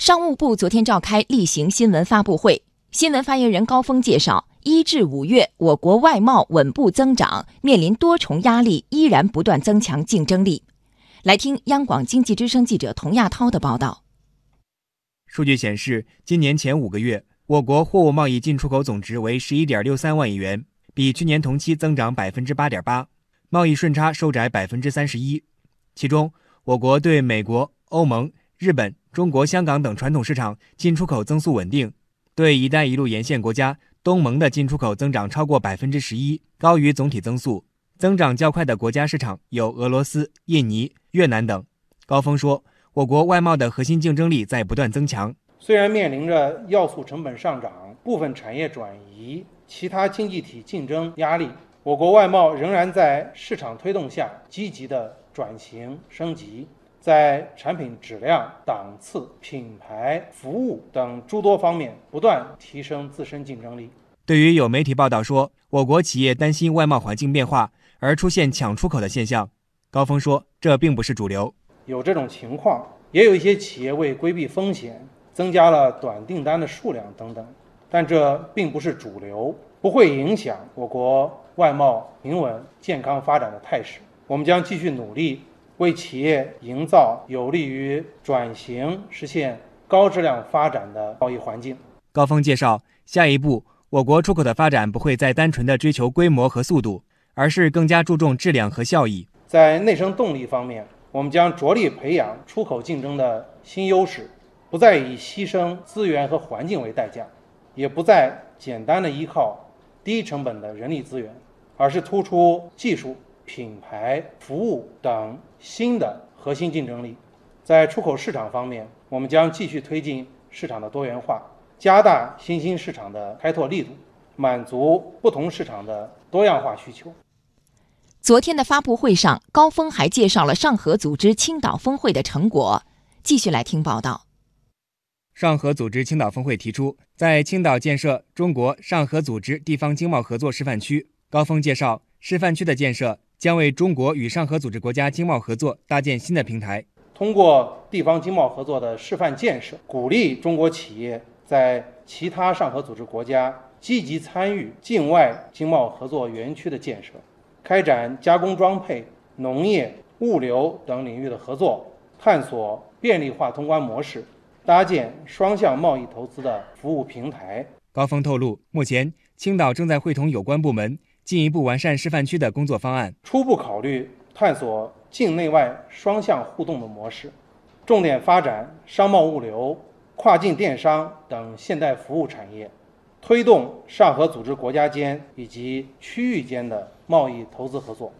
商务部昨天召开例行新闻发布会，新闻发言人高峰介绍，一至五月，我国外贸稳步增长，面临多重压力，依然不断增强竞争力。来听央广经济之声记者童亚涛的报道。数据显示，今年前五个月，我国货物贸易进出口总值为十一点六三万亿元，比去年同期增长百分之八点八，贸易顺差收窄百分之三十一。其中，我国对美国、欧盟、日本。中国香港等传统市场进出口增速稳定，对“一带一路”沿线国家、东盟的进出口增长超过百分之十一，高于总体增速。增长较快的国家市场有俄罗斯、印尼、越南等。高峰说，我国外贸的核心竞争力在不断增强。虽然面临着要素成本上涨、部分产业转移、其他经济体竞争压力，我国外贸仍然在市场推动下积极的转型升级。在产品质量、档次、品牌、服务等诸多方面不断提升自身竞争力。对于有媒体报道说我国企业担心外贸环境变化而出现抢出口的现象，高峰说这并不是主流。有这种情况，也有一些企业为规避风险，增加了短订单的数量等等，但这并不是主流，不会影响我国外贸平稳健康发展的态势。我们将继续努力。为企业营造有利于转型、实现高质量发展的贸易环境。高峰介绍，下一步我国出口的发展不会再单纯的追求规模和速度，而是更加注重质量和效益。在内生动力方面，我们将着力培养出口竞争的新优势，不再以牺牲资源和环境为代价，也不再简单的依靠低成本的人力资源，而是突出技术。品牌、服务等新的核心竞争力，在出口市场方面，我们将继续推进市场的多元化，加大新兴市场的开拓力度，满足不同市场的多样化需求。昨天的发布会上，高峰还介绍了上合组织青岛峰会的成果。继续来听报道。上合组织青岛峰会提出，在青岛建设中国上合组织地方经贸合作示范区。高峰介绍，示范区的建设。将为中国与上合组织国家经贸合作搭建新的平台。通过地方经贸合作的示范建设，鼓励中国企业在其他上合组织国家积极参与境外经贸合作园区的建设，开展加工装配、农业、物流等领域的合作，探索便利化通关模式，搭建双向贸易投资的服务平台。高峰透露，目前青岛正在会同有关部门。进一步完善示范区的工作方案，初步考虑探索境内外双向互动的模式，重点发展商贸物流、跨境电商等现代服务产业，推动上合组织国家间以及区域间的贸易投资合作。